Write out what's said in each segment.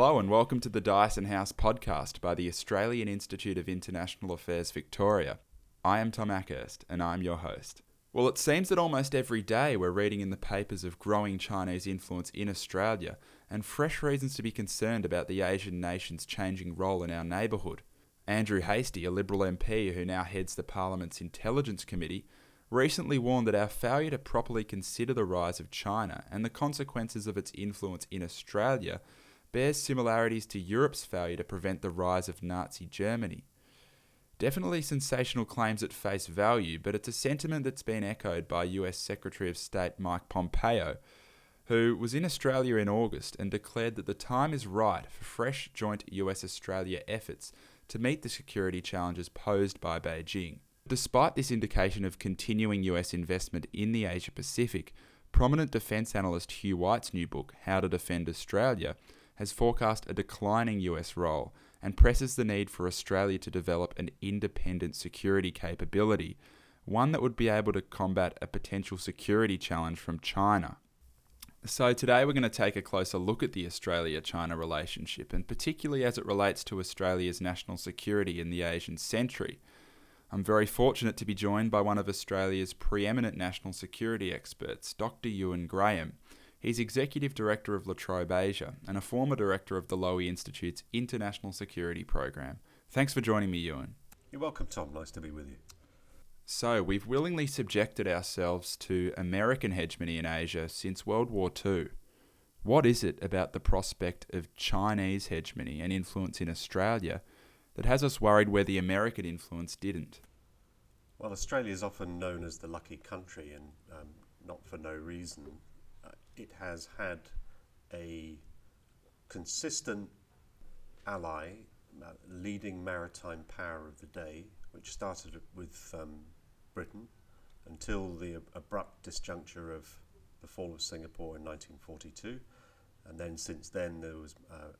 Hello and welcome to the Dyason House podcast by the Australian Institute of International Affairs Victoria. I am Tom Ackhurst and I'm your host. Well, it seems that almost every day we're reading in the papers of growing Chinese influence in Australia and fresh reasons to be concerned about the Asian nation's changing role in our neighbourhood. Andrew Hastie, a Liberal MP who now heads the Parliament's Intelligence Committee, recently warned that our failure to properly consider the rise of China and the consequences of its influence in Australia bears similarities to Europe's failure to prevent the rise of Nazi Germany. Definitely sensational claims at face value, but it's a sentiment that's been echoed by US Secretary of State Mike Pompeo, who was in Australia in August and declared that the time is right for fresh joint US Australia efforts to meet the security challenges posed by Beijing. Despite this indication of continuing US investment in the Asia Pacific, prominent defence analyst Hugh White's new book, How to Defend Australia, has forecast a declining US role and presses the need for Australia to develop an independent security capability, one that would be able to combat a potential security challenge from China. So, today we're going to take a closer look at the Australia China relationship, and particularly as it relates to Australia's national security in the Asian century. I'm very fortunate to be joined by one of Australia's preeminent national security experts, Dr. Euan Graham. He's Executive Director of La Trobe Asia and a former Director of the Lowy Institute's International Security Program. Thanks for joining me, Euan. You're welcome, Tom. Nice to be with you. So, we've willingly subjected ourselves to American hegemony in Asia since World War II. What is it about the prospect of Chinese hegemony and influence in Australia that has us worried where the American influence didn't? Well, Australia is often known as the lucky country, and um, not for no reason. It has had a consistent ally, leading maritime power of the day, which started with um, Britain until the abrupt disjuncture of the fall of Singapore in 1942. And then since then, there was uh,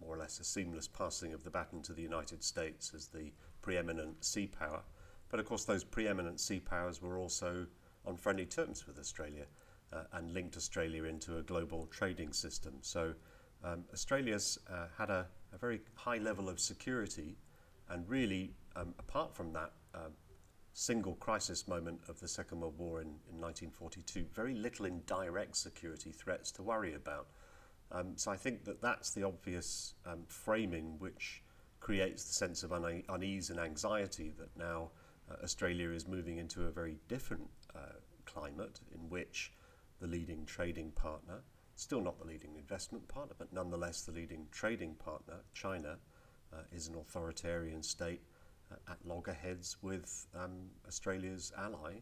more or less a seamless passing of the baton to the United States as the preeminent sea power. But of course, those preeminent sea powers were also on friendly terms with Australia uh, and linked Australia into a global trading system. So um, Australia's uh, had a, a, very high level of security, and really, um, apart from that um, single crisis moment of the Second World War in, in 1942, very little in direct security threats to worry about. Um, so I think that that's the obvious um, framing which creates the sense of une- unease and anxiety that now uh, Australia is moving into a very different uh, climate in which the leading trading partner, still not the leading investment partner, but nonetheless the leading trading partner, China, uh, is an authoritarian state uh, at loggerheads with um, Australia's ally,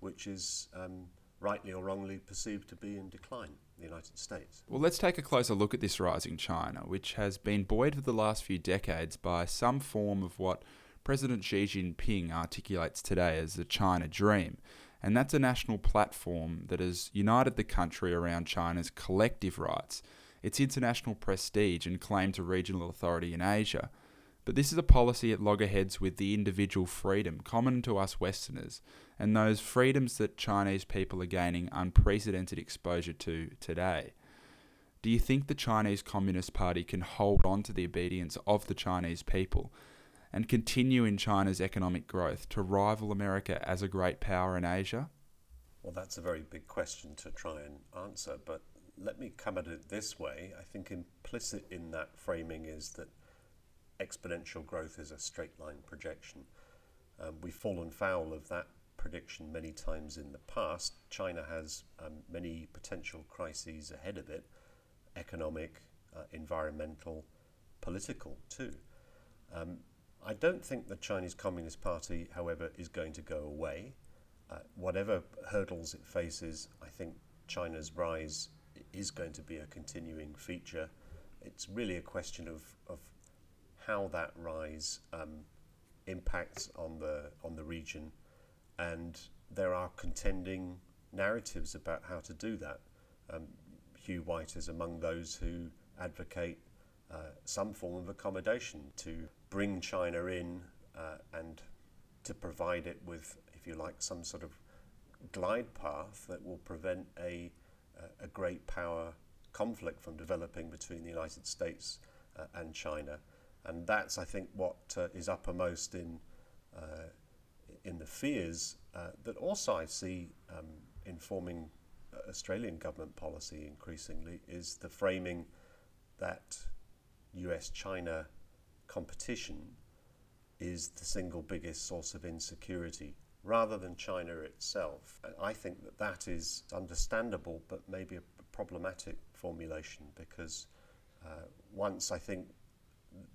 which is um, rightly or wrongly perceived to be in decline, the United States. Well, let's take a closer look at this rising China, which has been buoyed for the last few decades by some form of what President Xi Jinping articulates today as the China Dream. And that's a national platform that has united the country around China's collective rights, its international prestige, and claim to regional authority in Asia. But this is a policy at loggerheads with the individual freedom common to us Westerners, and those freedoms that Chinese people are gaining unprecedented exposure to today. Do you think the Chinese Communist Party can hold on to the obedience of the Chinese people and continue in China's economic growth to rival America as a great power in Asia? Well, that's a very big question to try and answer, but let me come at it this way. I think implicit in that framing is that exponential growth is a straight line projection. Um, we've fallen foul of that prediction many times in the past. China has um, many potential crises ahead of it economic, uh, environmental, political too. Um, I don't think the Chinese Communist Party, however, is going to go away. Uh, whatever hurdles it faces, I think China's rise is going to be a continuing feature. It's really a question of, of how that rise um, impacts on the on the region, and there are contending narratives about how to do that. Um, Hugh White is among those who advocate uh, some form of accommodation to bring China in uh, and to provide it with, if you like, some sort of glide path that will prevent a, a great power conflict from developing between the United States uh, and China. And that's, I think, what uh, is uppermost in, uh, in the fears uh, that also I see um, informing Australian government policy increasingly is the framing that US China competition is the single biggest source of insecurity rather than China itself. And I think that that is understandable but maybe a problematic formulation because uh, once I think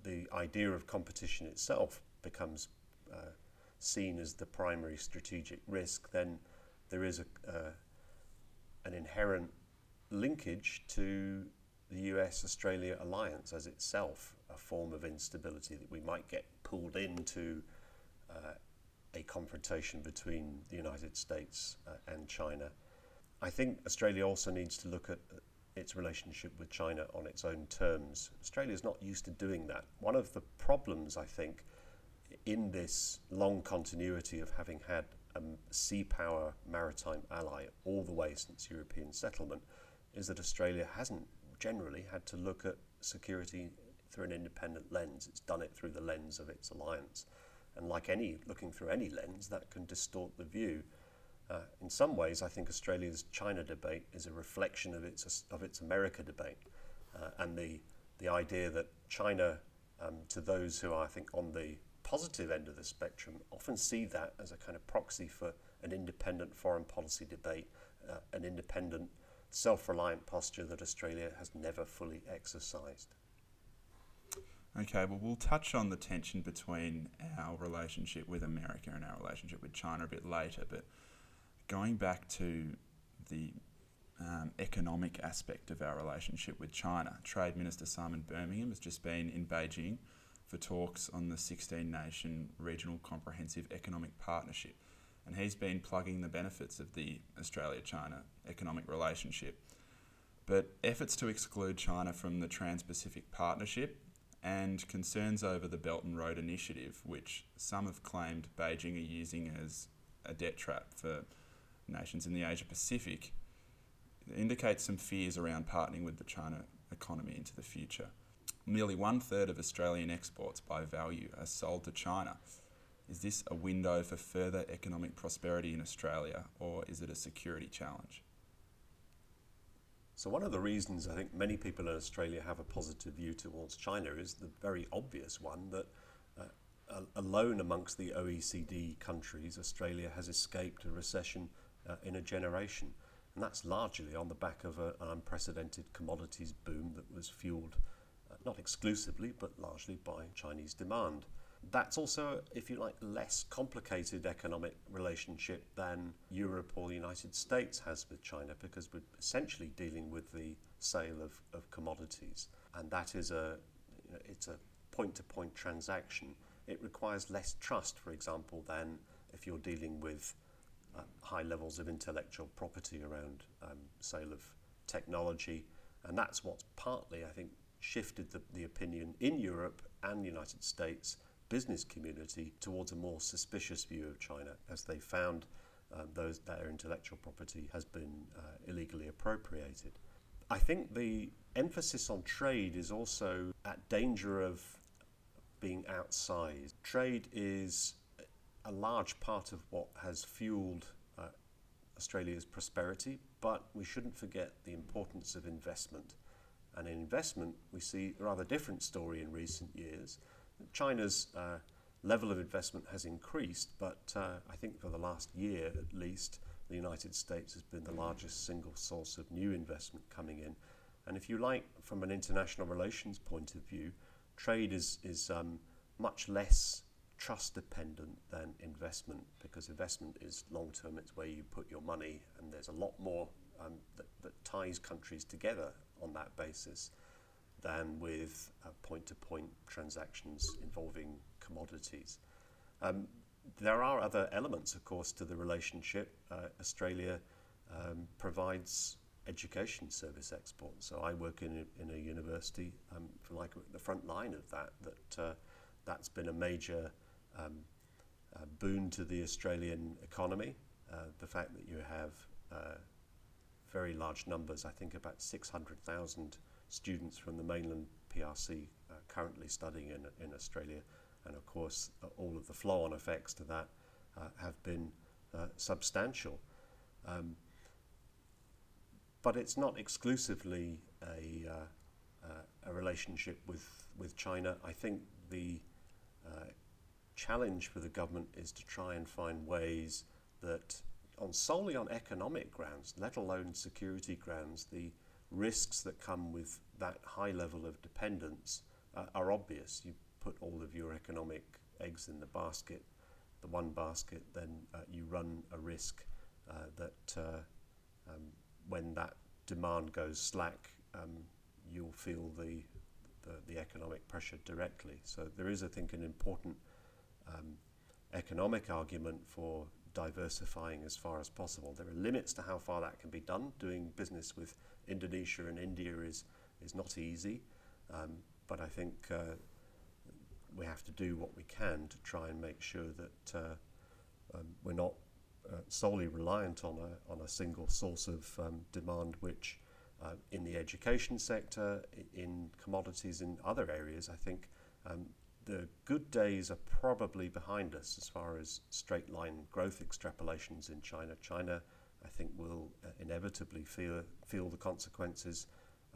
the idea of competition itself becomes uh, seen as the primary strategic risk, then there is a, uh, an inherent linkage to the US Australia alliance as itself a form of instability that we might get pulled into uh, a confrontation between the United States uh, and China. I think Australia also needs to look at its relationship with China on its own terms. Australia is not used to doing that. One of the problems, I think, in this long continuity of having had a sea power maritime ally all the way since European settlement is that Australia hasn't generally had to look at security through an independent lens. It's done it through the lens of its alliance. And like any looking through any lens, that can distort the view. Uh, in some ways, I think Australia's China debate is a reflection of its of its America debate, uh, and the the idea that China, um, to those who are, I think, on the positive end of the spectrum, often see that as a kind of proxy for an independent foreign policy debate, uh, an independent, self-reliant posture that Australia has never fully exercised. Okay, well, we'll touch on the tension between our relationship with America and our relationship with China a bit later, but going back to the um, economic aspect of our relationship with China, Trade Minister Simon Birmingham has just been in Beijing for talks on the 16 nation regional comprehensive economic partnership. And he's been plugging the benefits of the Australia China economic relationship. But efforts to exclude China from the Trans Pacific Partnership and concerns over the Belt and Road Initiative, which some have claimed Beijing are using as a debt trap for nations in the Asia Pacific, indicates some fears around partnering with the China economy into the future. Nearly one third of Australian exports by value are sold to China. Is this a window for further economic prosperity in Australia, or is it a security challenge? So, one of the reasons I think many people in Australia have a positive view towards China is the very obvious one that uh, alone amongst the OECD countries, Australia has escaped a recession uh, in a generation. And that's largely on the back of a, an unprecedented commodities boom that was fueled uh, not exclusively but largely by Chinese demand that's also, if you like, less complicated economic relationship than Europe or the United States has with China because we're essentially dealing with the sale of, of commodities. And that is a, you know, it's a point-to-point transaction. It requires less trust, for example, than if you're dealing with uh, high levels of intellectual property around um, sale of technology. And that's what's partly, I think, shifted the, the opinion in Europe and the United States business community towards a more suspicious view of China as they found um, those their intellectual property has been uh, illegally appropriated. I think the emphasis on trade is also at danger of being outsized. Trade is a large part of what has fueled uh, Australia's prosperity, but we shouldn't forget the importance of investment. And in investment, we see a rather different story in recent years. China's uh, level of investment has increased, but uh, I think for the last year at least, the United States has been the largest single source of new investment coming in. And if you like, from an international relations point of view, trade is, is um, much less trust dependent than investment because investment is long term, it's where you put your money, and there's a lot more um, that, that ties countries together on that basis than with point to point transactions involving commodities. Um, there are other elements, of course, to the relationship. Uh, Australia um, provides education service exports. So I work in a, in a university, um, for like the front line of that. That uh, that's been a major um, uh, boon to the Australian economy. Uh, the fact that you have uh, very large numbers. I think about 600,000 students from the mainland PRC uh, currently studying in, in Australia. And of course, uh, all of the flow on effects to that uh, have been uh, substantial. Um, but it's not exclusively a, uh, a relationship with, with China. I think the challenge for the government is to try and find ways that on solely on economic grounds, let alone security grounds, the risks that come with that high level of dependence uh, are obvious. You put all of your economic eggs in the basket, the one basket, then uh, you run a risk uh, that uh, um, when that demand goes slack, um, you'll feel the, the, the economic pressure directly. So there is, I think, an important um, economic argument for diversifying as far as possible. There are limits to how far that can be done. Doing business with Indonesia and India is, is not easy, um, but I think uh, we have to do what we can to try and make sure that uh, um, we're not uh, solely reliant on a, on a single source of um, demand, which uh, in the education sector, in commodities, in other areas, I think um, the good days are probably behind us as far as straight line growth extrapolations in China. China, I think, will inevitably feel, feel the consequences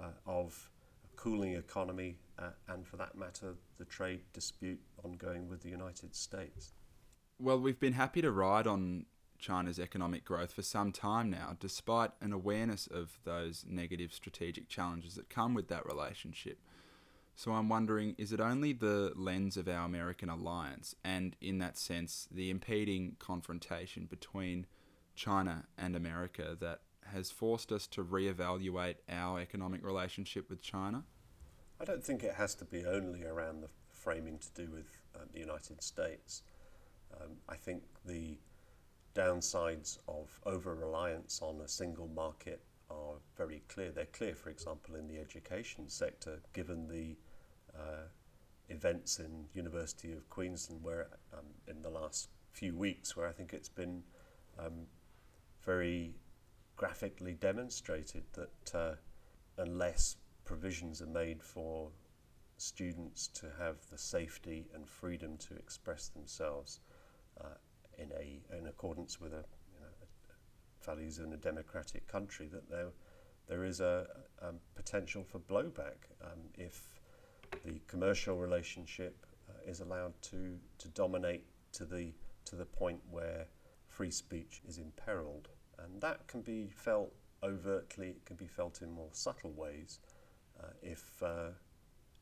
uh, of a cooling economy uh, and, for that matter, the trade dispute ongoing with the United States. Well, we've been happy to ride on China's economic growth for some time now, despite an awareness of those negative strategic challenges that come with that relationship. So I'm wondering is it only the lens of our American alliance, and in that sense, the impeding confrontation between China and America that has forced us to reevaluate our economic relationship with China? I don't think it has to be only around the framing to do with uh, the United States. Um, I think the downsides of over reliance on a single market are very clear. They're clear, for example, in the education sector, given the uh, events in University of Queensland, where um, in the last few weeks, where I think it's been um, very graphically demonstrated that uh, unless provisions are made for students to have the safety and freedom to express themselves uh, in a in accordance with a values in a democratic country that there there is a, a potential for blowback um, if the commercial relationship uh, is allowed to, to dominate to the to the point where free speech is imperiled, and that can be felt overtly. It can be felt in more subtle ways uh, if uh,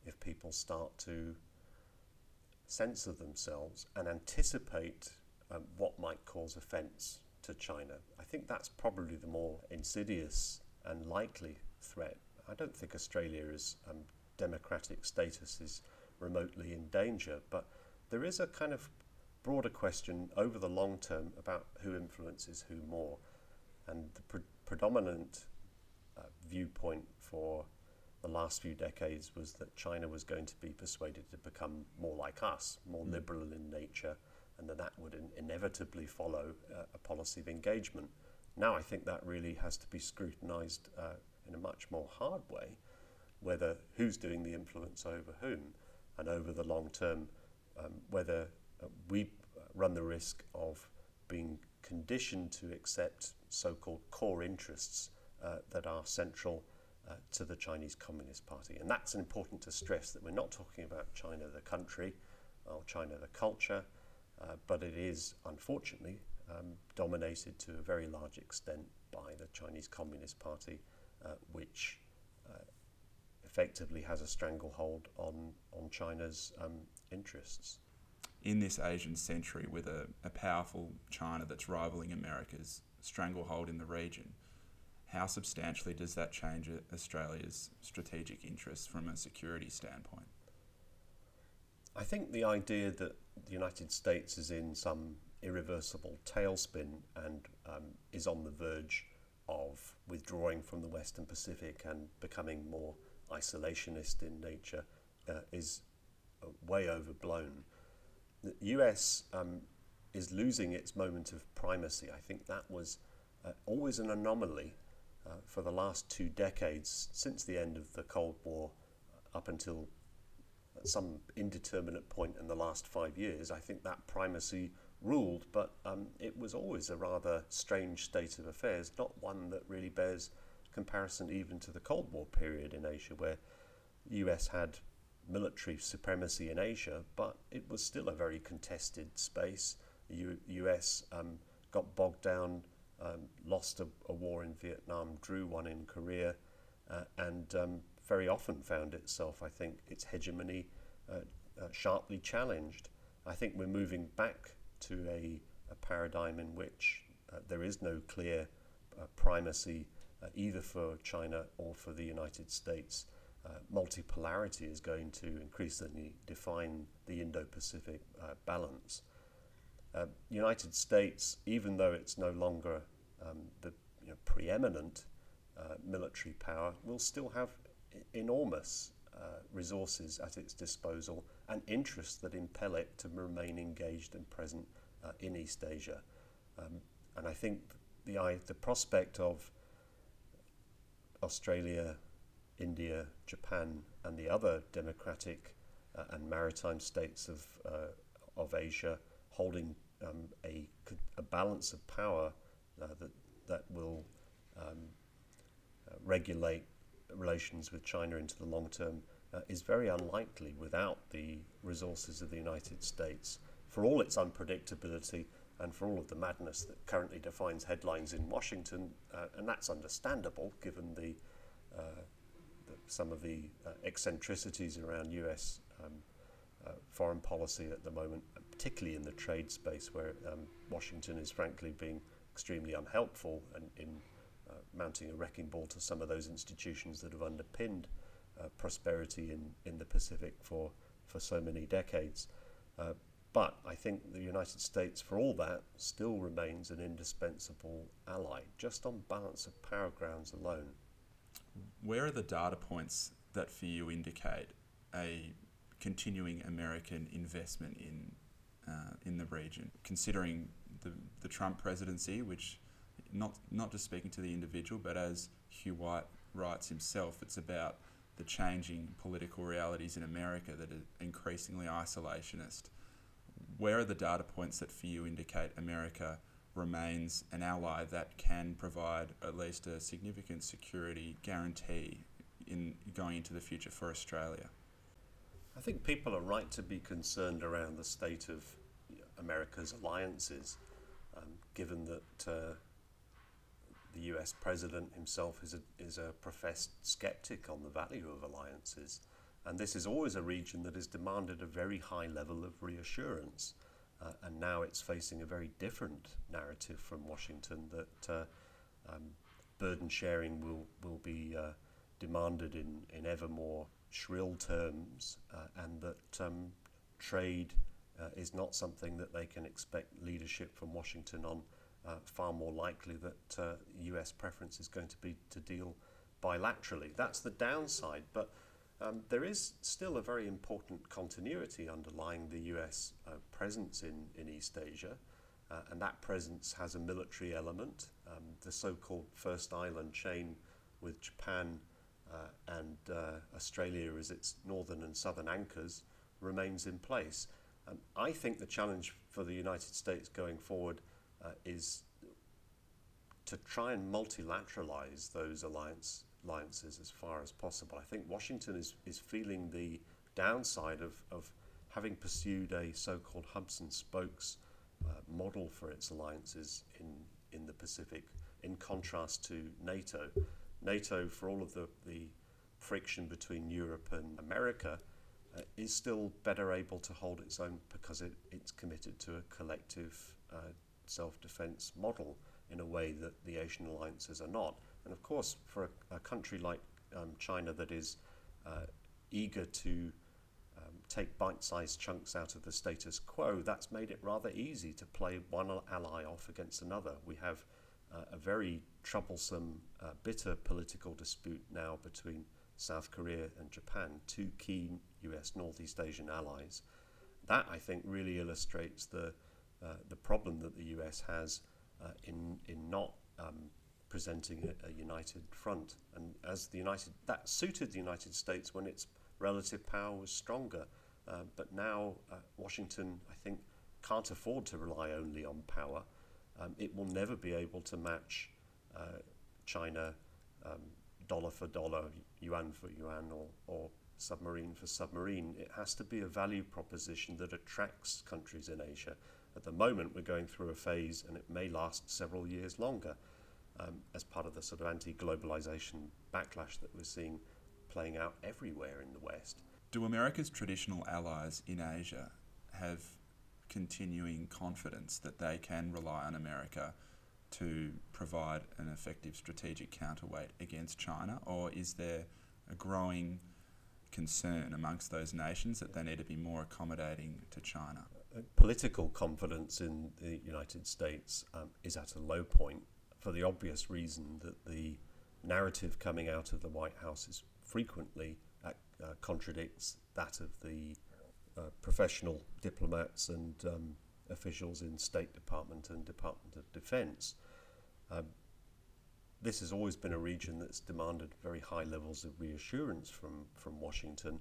if people start to censor themselves and anticipate um, what might cause offence to China. I think that's probably the more insidious and likely threat. I don't think Australia's um, democratic status is remotely in danger, but there is a kind of broader question over the long term about who influences who more. And the pre- predominant uh, viewpoint for the last few decades was that China was going to be persuaded to become more like us, more mm. liberal in nature, and that that would in- inevitably follow uh, a policy of engagement. Now I think that really has to be scrutinized uh, in a much more hard way, whether who's doing the influence over whom, and over the long term, um, whether uh, we run the risk of being conditioned to accept so called core interests uh, that are central uh, to the Chinese Communist Party. And that's important to stress that we're not talking about China the country or China the culture, uh, but it is unfortunately um, dominated to a very large extent by the Chinese Communist Party, uh, which uh, effectively has a stranglehold on, on China's um, interests. In this Asian century, with a, a powerful China that's rivaling America's stranglehold in the region, how substantially does that change Australia's strategic interests from a security standpoint? I think the idea that the United States is in some irreversible tailspin and um, is on the verge of withdrawing from the Western Pacific and becoming more isolationist in nature uh, is uh, way overblown. The US um, is losing its moment of primacy. I think that was uh, always an anomaly uh, for the last two decades, since the end of the Cold War up until some indeterminate point in the last five years, I think that primacy ruled, but um, it was always a rather strange state of affairs, not one that really bears comparison even to the Cold War period in Asia, where the US had military supremacy in Asia, but it was still a very contested space. U- US um, got bogged down, um, lost a, a, war in Vietnam, drew one in Korea, uh, and um, very often found itself, I think, its hegemony uh, uh, sharply challenged. I think we're moving back to a, a paradigm in which uh, there is no clear uh, primacy uh, either for China or for the United States. Multipolarity is going to increasingly define the Indo Pacific balance. Uh, United States, even though it's no longer um, the you know, preeminent uh, military power, will still have enormous uh, resources at its disposal and interests that impel it to remain engaged and present uh, in East Asia. Um, and I think the, the prospect of Australia India, Japan, and the other democratic uh, and maritime states of, uh, of Asia holding um, a, a balance of power uh, that, that will um, uh, regulate relations with China into the long term uh, is very unlikely without the resources of the United States. For all its unpredictability and for all of the madness that currently defines headlines in Washington, uh, and that's understandable given the some of the uh, eccentricities around US um, uh, foreign policy at the moment, particularly in the trade space, where um, Washington is frankly being extremely unhelpful and in uh, mounting a wrecking ball to some of those institutions that have underpinned uh, prosperity in, in the Pacific for, for so many decades. Uh, but I think the United States, for all that, still remains an indispensable ally, just on balance of power grounds alone where are the data points that for you indicate a continuing American investment in uh, in the region, considering the the Trump presidency, which not not just speaking to the individual, but as Hugh White writes himself, it's about the changing political realities in America that are increasingly isolationist. Where are the data points that for you indicate America remains an ally that can provide at least a significant security guarantee in going into the future for Australia. I think people are right to be concerned around the state of America's alliances, um, given that uh, the US president himself is a, is a professed skeptic on the value of alliances. And this is always a region that has demanded a very high level of reassurance. Uh, and now it's facing a very different narrative from Washington that uh, um, burden sharing will, will be uh, demanded in, in ever more shrill terms, uh, and that um, trade uh, is not something that they can expect leadership from Washington on. Uh, far more likely that US preference is going to be to deal bilaterally. That's the downside, but um, there is still a very important continuity underlying the US uh, presence in, in East Asia, uh, and that presence has a military element. Um, the so called First Island chain with Japan uh, and uh, Australia as its northern and southern anchors remains in place. Um, I think the challenge for the United States going forward uh, is to try and multilateralize those alliance alliances as far as possible. I think Washington is, is feeling the downside of, of having pursued a so called hubs and spokes uh, model for its alliances in, in the Pacific, in contrast to NATO. NATO, for all of the, the friction between Europe and America, uh, is still better able to hold its own because it, it's committed to a collective uh, self defense model in a way that the Asian alliances are not. And of course, for a, a country like um, China that is uh, eager to um, take bite sized chunks out of the status quo, that's made it rather easy to play one ally off against another. We have uh, a very troublesome, uh, bitter political dispute now between South Korea and Japan, two key US Northeast Asian allies. That, I think, really illustrates the, uh, the problem that the US has uh, in, in not um, presenting a, a, united front. And as the United, that suited the United States when its relative power was stronger. Uh, but now uh, Washington, I think, can't afford to rely only on power. Um, it will never be able to match uh, China um, dollar for dollar, yuan for yuan, or, or submarine for submarine. It has to be a value proposition that attracts countries in Asia. At the moment, we're going through a phase, and it may last several years longer, um, as part of the sort of anti globalization backlash that we're seeing playing out everywhere in the West. Do America's traditional allies in Asia have continuing confidence that they can rely on America to provide an effective strategic counterweight against China, or is there a growing concern amongst those nations that they need to be more accommodating to China? Uh, political confidence in the United States um, is at a low point for the obvious reason that the narrative coming out of the White House is frequently uh, uh, contradicts that of the uh, professional diplomats and um, officials in State Department and Department of Defense. Um, this has always been a region that's demanded very high levels of reassurance from, from Washington,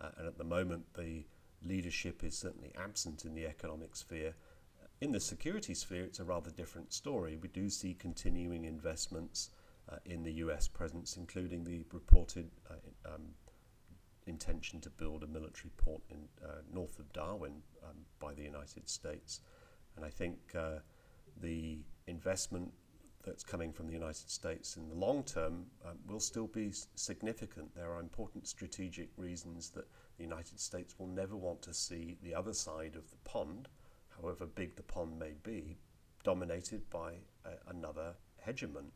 uh, and at the moment the leadership is certainly absent in the economic sphere. In the security sphere, it's a rather different story. We do see continuing investments uh, in the US presence, including the reported uh, um, intention to build a military port in uh, north of Darwin um, by the United States. And I think uh, the investment that's coming from the United States in the long term um, will still be significant. There are important strategic reasons that the United States will never want to see the other side of the pond, however big the pond may be, dominated by another hegemon.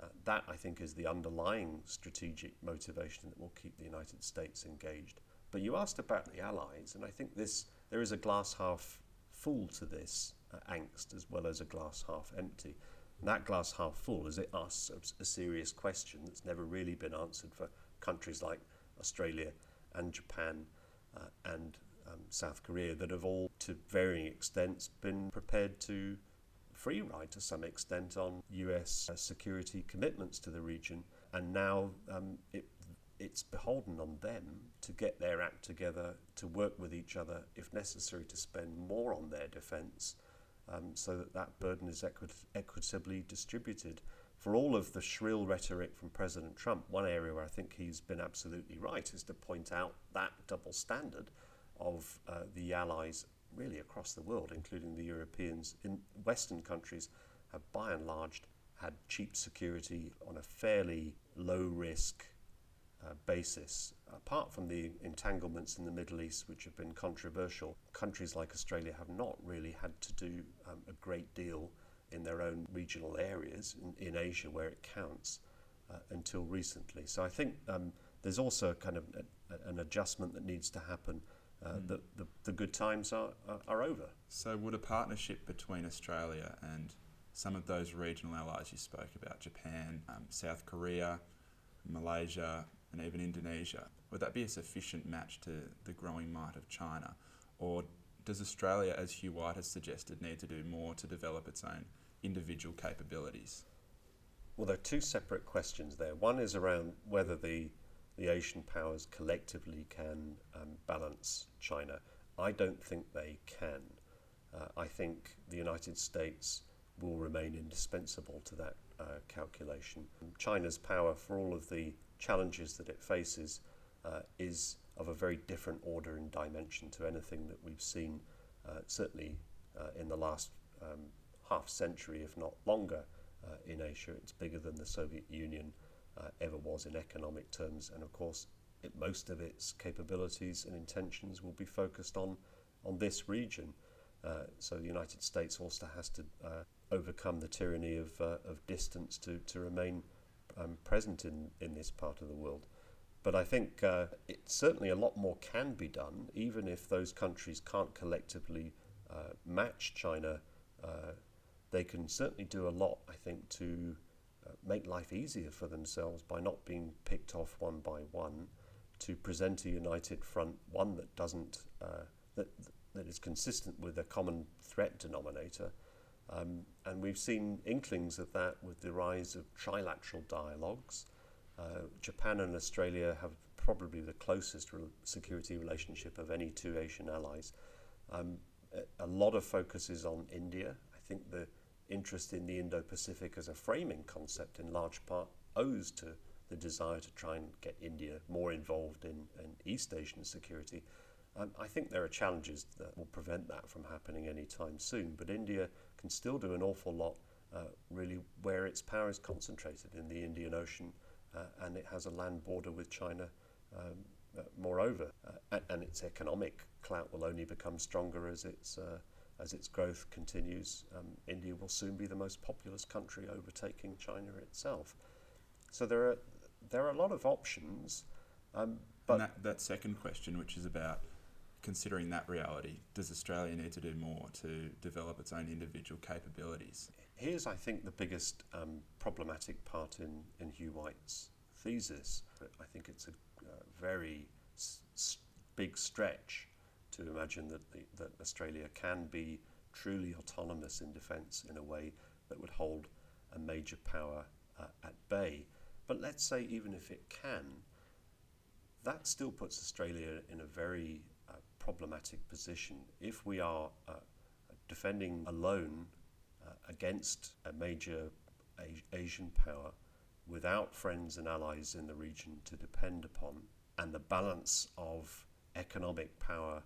Uh, that, I think, is the underlying strategic motivation that will keep the United States engaged. But you asked about the Allies, and I think this there is a glass half full to this uh, angst as well as a glass half empty. That glass half full is it asks a, a serious question that's never really been answered for countries like Australia and Japan uh, and um, South Korea that have all, to varying extents, been prepared to free ride to some extent on US uh, security commitments to the region. And now um, it, it's beholden on them to get their act together, to work with each other, if necessary, to spend more on their defence um, so that that burden is equi- equitably distributed. For all of the shrill rhetoric from President Trump, one area where I think he's been absolutely right is to point out that double standard of uh, the allies really across the world, including the Europeans. In Western countries have by and large had cheap security on a fairly low risk uh, basis. Apart from the entanglements in the Middle East, which have been controversial, countries like Australia have not really had to do um, a great deal in their own regional areas in, in Asia where it counts uh, until recently. So I think um, there's also kind of a, an adjustment that needs to happen. Uh, mm. the, the, the, good times are, are, are over. So, would a partnership between Australia and some of those regional allies you spoke about, Japan, um, South Korea, Malaysia, and even Indonesia, would that be a sufficient match to the growing might of China? Or does Australia, as Hugh White has suggested, need to do more to develop its own individual capabilities? Well, there are two separate questions there. One is around whether the the Asian powers collectively can um, balance China. I don't think they can. Uh, I think the United States will remain indispensable to that uh, calculation. China's power, for all of the challenges that it faces, uh, is of a very different order and dimension to anything that we've seen, uh, certainly uh, in the last um, half century, if not longer, uh, in Asia. It's bigger than the Soviet Union uh, ever was in economic terms, and of course, it, most of its capabilities and intentions will be focused on on this region. So the United States also has to overcome the tyranny of, uh, of distance to, to remain um, present in, in this part of the world. But I think uh, it, certainly a lot more can be done, even if those countries can't collectively uh, match China. Uh, they can certainly do a lot, I think, to uh, make life easier for themselves by not being picked off one by one, to present a united front, one that doesn't uh, that that is consistent with a common threat denominator, Um, and we've seen inklings of that with the rise of trilateral dialogues. Uh, Japan and Australia have probably the closest re- security relationship of any two Asian allies. Um, a, a lot of focus is on India. I think the interest in the Indo Pacific as a framing concept, in large part, owes to the desire to try and get India more involved in, in East Asian security. Um, I think there are challenges that will prevent that from happening anytime soon, but India can still do an awful lot, uh, really, where its power is concentrated in the Indian Ocean, uh, and it has a land border with China. Um, uh, moreover, uh, and its economic clout will only become stronger as its uh, as its growth continues. Um, India will soon be the most populous country, overtaking China itself. So there are there are a lot of options. Um, but that, that second question, which is about considering that reality, does Australia need to do more to develop its own individual capabilities? Here's, I think, the biggest um, problematic part in, in Hugh White's thesis. I think it's a uh, very s- big stretch to imagine that, the, that Australia can be truly autonomous in defence in a way that would hold a major power uh, at bay. But let's say, even if it can, that still puts Australia in a very problematic position. If we are uh, defending alone uh, against a major a- Asian power without friends and allies in the region to depend upon, and the balance of economic power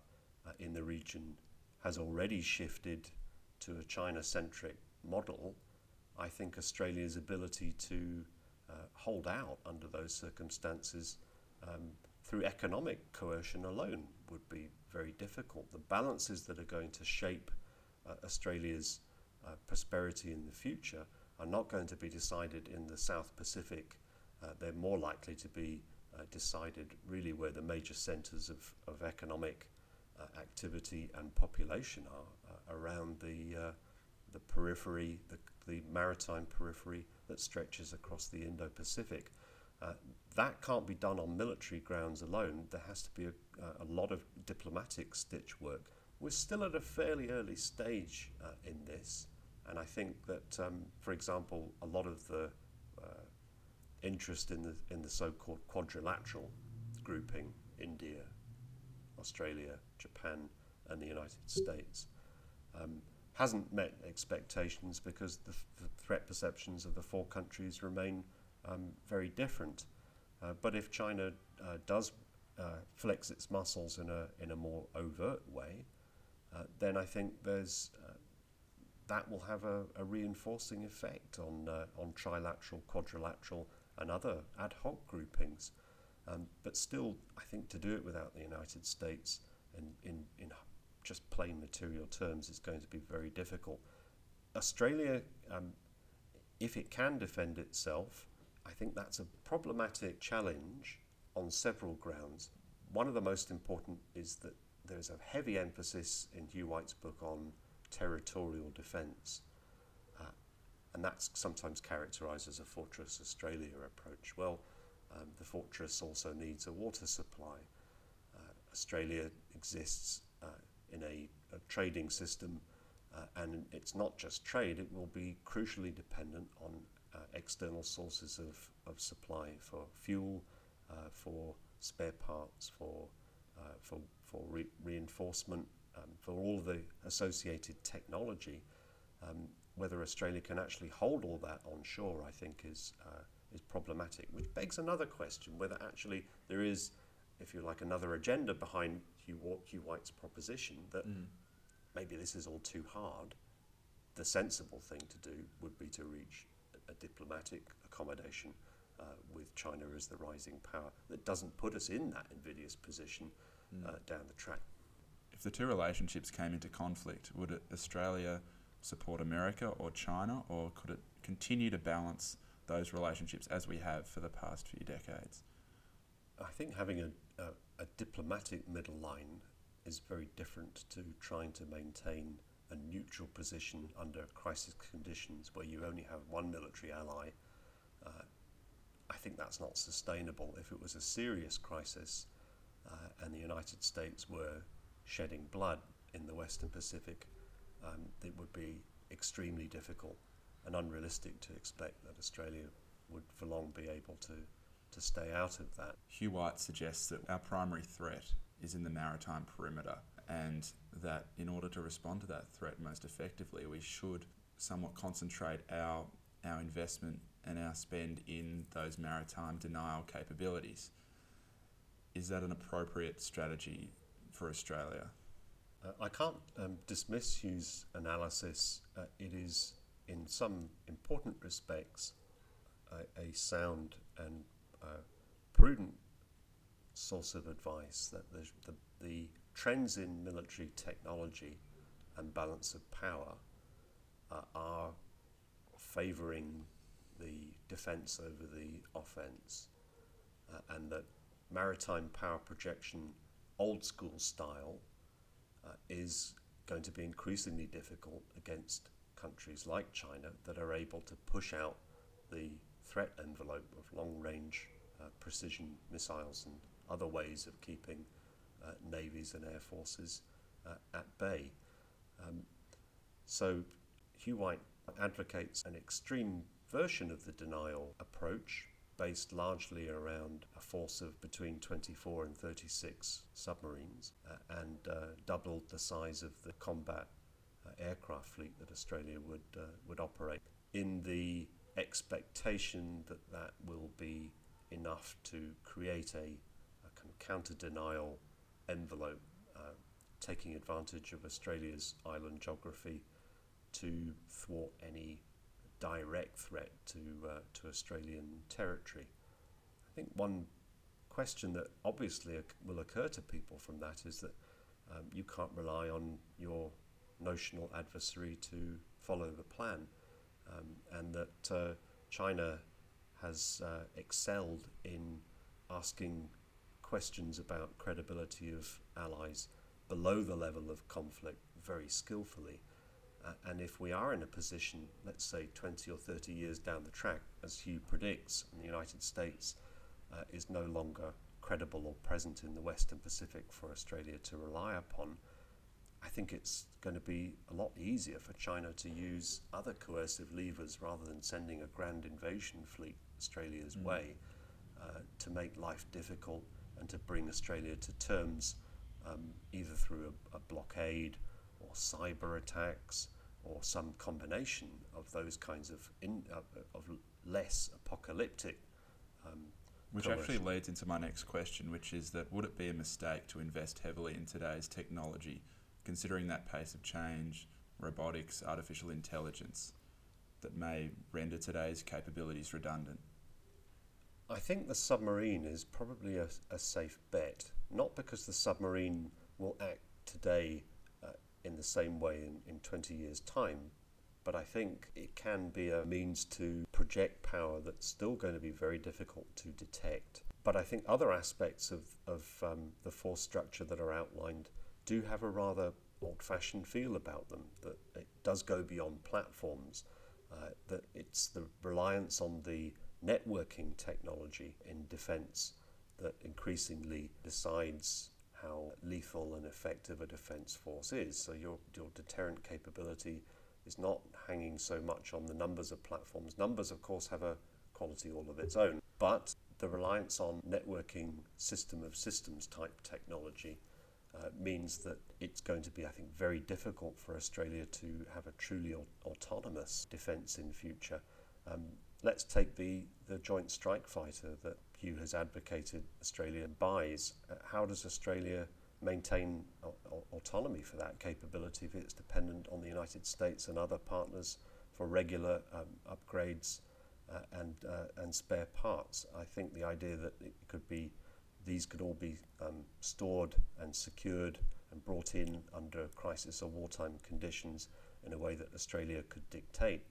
uh, in the region has already shifted to a China centric model, I think Australia's ability to uh, hold out under those circumstances um, through economic coercion alone would be very difficult. The balances that are going to shape uh, Australia's uh, prosperity in the future are not going to be decided in the South Pacific. Uh, they're more likely to be uh, decided really where the major centres of, of economic uh, activity and population are uh, around the, the periphery, the, the maritime periphery that stretches across the Indo Pacific. Uh, that can't be done on military grounds alone. There has to be a, a lot of diplomatic stitch work. We're still at a fairly early stage uh, in this, and I think that, um, for example, a lot of the uh, interest in the in the so-called quadrilateral grouping, India, Australia, Japan, and the United States, um, hasn't met expectations because the, the, threat perceptions of the four countries remain um, very different. Uh, but if China uh, does uh, flex its muscles in a in a more overt way, uh, then I think there's uh, that will have a, a reinforcing effect on on trilateral, quadrilateral, and other ad hoc groupings. Um, but still, I think to do it without the United States and in, in just plain material terms is going to be very difficult. Australia, um, if it can defend itself, I think that's a problematic challenge on several grounds. One of the most important is that there's a heavy emphasis in Hugh White's book on territorial defence. Uh, and that's sometimes characterised as a Fortress Australia approach. Well, um, the fortress also needs a water supply. Uh, Australia exists uh, in a, a, trading system, uh, and it's not just trade, it will be crucially dependent on uh, external sources of, of supply for fuel, uh, for spare parts, for, uh, for, for re- reinforcement, um, for all the associated technology. Um, whether Australia can actually hold all that on shore, I think, is, uh, is problematic, which begs another question whether actually there is, if you like, another agenda behind Hugh, Hugh White's proposition that mm. maybe this is all too hard. The sensible thing to do would be to reach a, diplomatic accommodation uh, with China as the rising power that doesn't put us in that invidious position mm. uh, down the track. If the two relationships came into conflict, would Australia support America or China, or could it continue to balance those relationships as we have for the past few decades? I think having a, a, a diplomatic middle line is very different to trying to maintain a neutral position under crisis conditions where you only have one military ally. Uh, I think that's not sustainable. If it was a serious crisis uh, and the United States were shedding blood in the Western Pacific, um, it would be extremely difficult and unrealistic to expect that Australia would for long be able to, to stay out of that. Hugh White suggests that our primary threat is in the maritime perimeter and that in order to respond to that threat most effectively, we should somewhat concentrate our, our investment and our spend in those maritime denial capabilities. Is that an appropriate strategy for Australia? Uh, I can't um, dismiss Hugh's analysis. Uh, it is, in some important respects, a, a sound and uh, prudent source of advice that the, the, the, trends in military technology and balance of power uh, are favouring the defence over the offence, uh, and that maritime power projection, old school style, uh, is going to be increasingly difficult against countries like China that are able to push out the threat envelope of long range uh, precision missiles and other ways of keeping navies and air forces uh, at bay. Um, so Hugh White advocates an extreme version of the denial approach based largely around a force of between 24 and 36 submarines uh, and uh, doubled the size of the combat uh, aircraft fleet that Australia would, uh, would operate in the expectation that that will be enough to create a, a kind of counter denial envelope, uh, taking advantage of Australia's island geography to thwart any direct threat to, uh, to Australian territory. I think one question that obviously will occur to people from that is that um, you can't rely on your notional adversary to follow the plan, um, and that uh, China has uh, excelled in asking questions about credibility of allies below the level of conflict very skillfully. Uh, and if we are in a position, let's say 20 or 30 years down the track, as Hugh predicts, and the United States uh, is no longer credible or present in the Western Pacific for Australia to rely upon, I think it's going to be a lot easier for China to use other coercive levers rather than sending a grand invasion fleet Australia's mm. way uh, to make life difficult and to bring Australia to terms um, either through a, a blockade or cyber attacks or some combination of those kinds of in, uh, of less apocalyptic. Um, which coercion. actually leads into my next question, which is that would it be a mistake to invest heavily in today's technology, considering that pace of change, robotics, artificial intelligence, that may render today's capabilities redundant? I think the submarine is probably a, a safe bet, not because the submarine will act today in the same way in, in 20 years' time. But I think it can be a means to project power that's still going to be very difficult to detect. But I think other aspects of, of um, the force structure that are outlined do have a rather old fashioned feel about them, that it does go beyond platforms, uh, that it's the reliance on the networking technology in defense that increasingly decides how lethal and effective a defence force is. So your, your deterrent capability is not hanging so much on the numbers of platforms. Numbers, of course, have a quality all of its own, but the reliance on networking system of systems type technology uh, means that it's going to be, I think, very difficult for Australia to have a truly autonomous defence in future. Um, let's take the, the Joint Strike Fighter that Hugh has advocated Australia buys. Uh, how does Australia maintain autonomy for that capability if it's dependent on the United States and other partners for regular um, upgrades uh, and uh, and spare parts? I think the idea that it could be these could all be um, stored and secured and brought in under crisis or wartime conditions in a way that Australia could dictate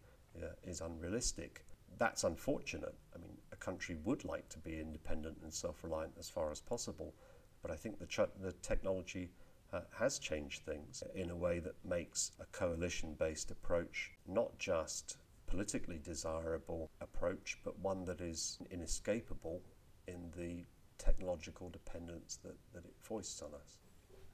uh, is unrealistic. That's unfortunate. I mean, a country would like to be independent and self-reliant as far as possible, but I think the, ch- the technology uh, has changed things in a way that makes a coalition-based approach not just politically desirable approach, but one that is inescapable in the technological dependence that, that it foists on us.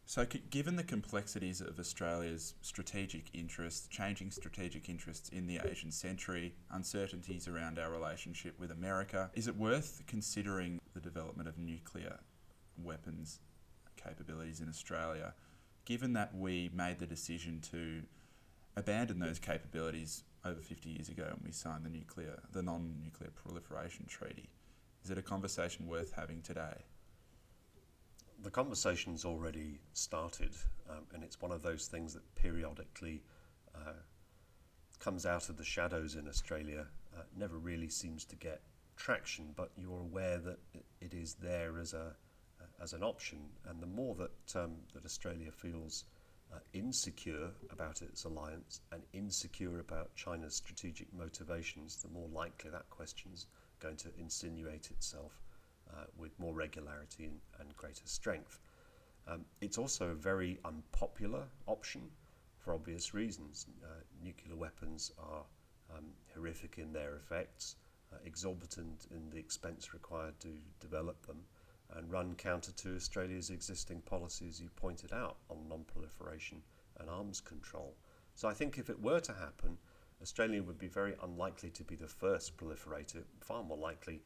So, given the complexities of Australia's strategic interests, changing strategic interests in the Asian century, uncertainties around our relationship with America, is it worth considering the development of nuclear weapons capabilities in Australia, given that we made the decision to abandon those capabilities over 50 years ago when we signed the nuclear, the non-nuclear proliferation treaty? Is it a conversation worth having today? The conversation's already started, um, and it's one of those things that periodically uh, comes out of the shadows in Australia. Uh, never really seems to get traction, but you're aware that it is there as a as an option. And the more that um, that Australia feels uh, insecure about its alliance and insecure about China's strategic motivations, the more likely that question's going to insinuate itself uh, with more regularity and, and greater strength. Um, it's also a very unpopular option for obvious reasons. Uh, nuclear weapons are um, horrific in their effects, uh, exorbitant in the expense required to develop them, and run counter to Australia's existing policies, you pointed out, on non proliferation and arms control. So I think if it were to happen, Australia would be very unlikely to be the first proliferator, far more likely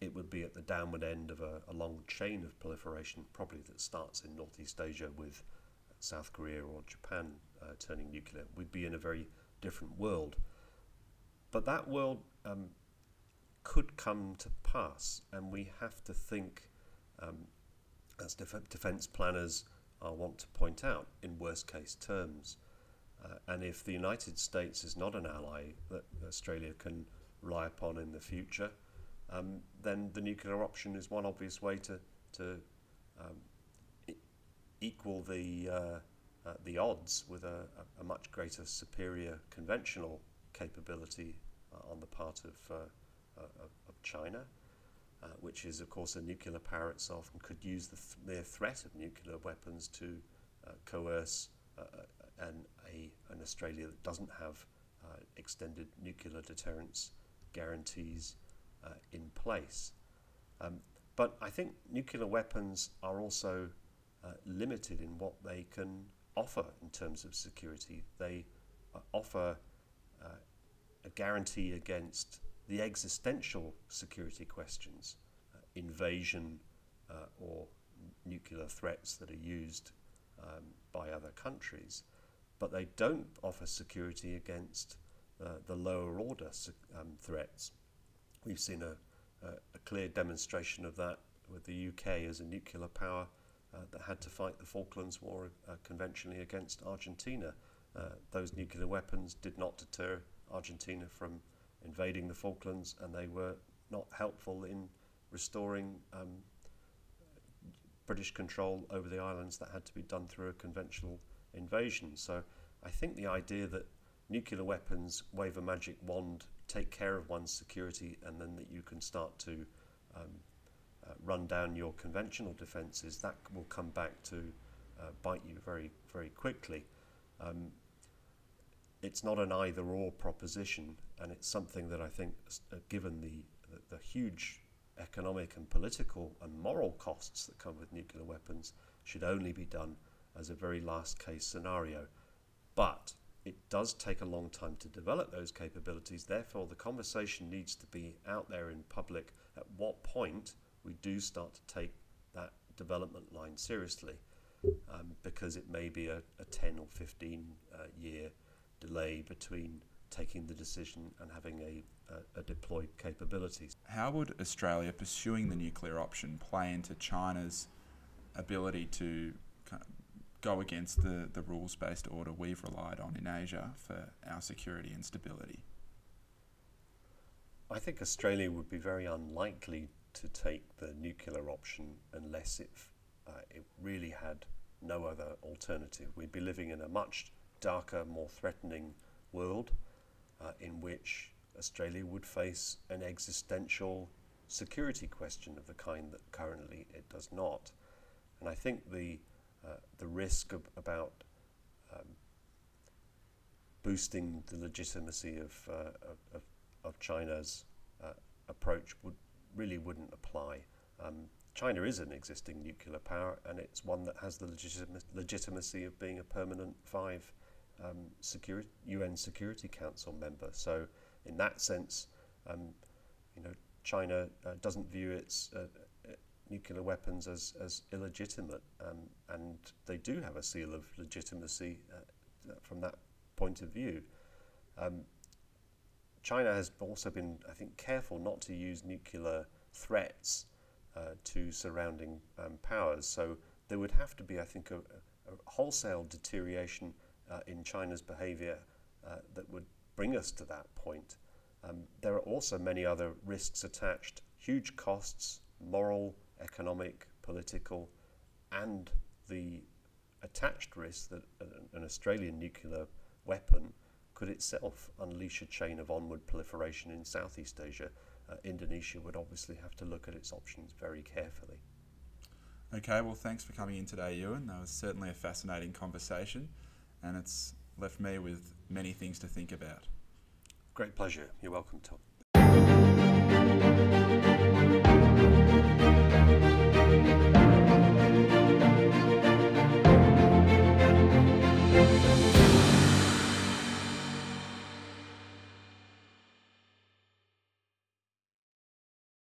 it would be at the downward end of a, a long chain of proliferation, probably that starts in Northeast Asia with South Korea or Japan uh, turning nuclear. We'd be in a very different world. But that world um, could come to pass, and we have to think, um, as def- defence planners uh, want to point out, in worst case terms. Uh, and if the United States is not an ally that Australia can rely upon in the future, um, then the nuclear option is one obvious way to to um, equal the uh, uh, the odds with a, a, much greater superior conventional capability uh, on the part of, uh, uh, of China, uh, which is of course a nuclear power itself and could use the th- mere threat of nuclear weapons to coerce an, a, an Australia that doesn't have extended nuclear deterrence guarantees uh, in place. Um, but I think nuclear weapons are also uh, limited in what they can offer in terms of security. They uh, offer uh, a guarantee against the existential security questions, uh, invasion uh, or nuclear threats that are used um, by other countries, but they don't offer security against the lower order um, threats We've seen a, a, a clear demonstration of that with the UK as a nuclear power uh, that had to fight the Falklands War uh, conventionally against Argentina. Uh, those nuclear weapons did not deter Argentina from invading the Falklands, and they were not helpful in restoring um, British control over the islands that had to be done through a conventional invasion. So I think the idea that nuclear weapons wave a magic wand take care of one's security and then that you can start to um, uh, run down your conventional defences, that will come back to uh, bite you very, very quickly. Um, it's not an either or proposition, and it's something that I think, uh, given the, the, the huge economic and political and moral costs that come with nuclear weapons, should only be done as a very last case scenario. But it does take a long time to develop those capabilities. Therefore, the conversation needs to be out there in public at what point we do start to take that development line seriously, um, because it may be a, a 10 or 15 uh, year delay between taking the decision and having a, a, a deployed capabilities. How would Australia pursuing the nuclear option play into China's ability to go against the, the rules based order we've relied on in Asia for our security and stability? I think Australia would be very unlikely to take the nuclear option unless it, uh, it really had no other alternative. We'd be living in a much darker, more threatening world uh, in which Australia would face an existential security question of the kind that currently it does not. And I think the uh, the risk about um, boosting the legitimacy of, uh, of, of, China's uh, approach would really wouldn't apply. Um, China is an existing nuclear power, and it's one that has the legitima- legitimacy of being a permanent five um, security, UN Security Council member. So, in that sense, um, you know, China uh, doesn't view its uh, nuclear weapons as, as illegitimate, um, and they do have a seal of legitimacy uh, from that point of view. Um, China has also been, I think, careful not to use nuclear threats uh, to surrounding um, powers. So there would have to be, I think, a, a wholesale deterioration uh, in China's behavior uh, that would bring us to that point. Um, there are also many other risks attached, huge costs, moral, economic, political, and the attached risk that an Australian nuclear weapon could itself unleash a chain of onward proliferation in Southeast Asia. Uh, Indonesia would obviously have to look at its options very carefully. Okay, well, thanks for coming in today, Euan. That was certainly a fascinating conversation, and it's left me with many things to think about. Great pleasure. You're welcome, Tom.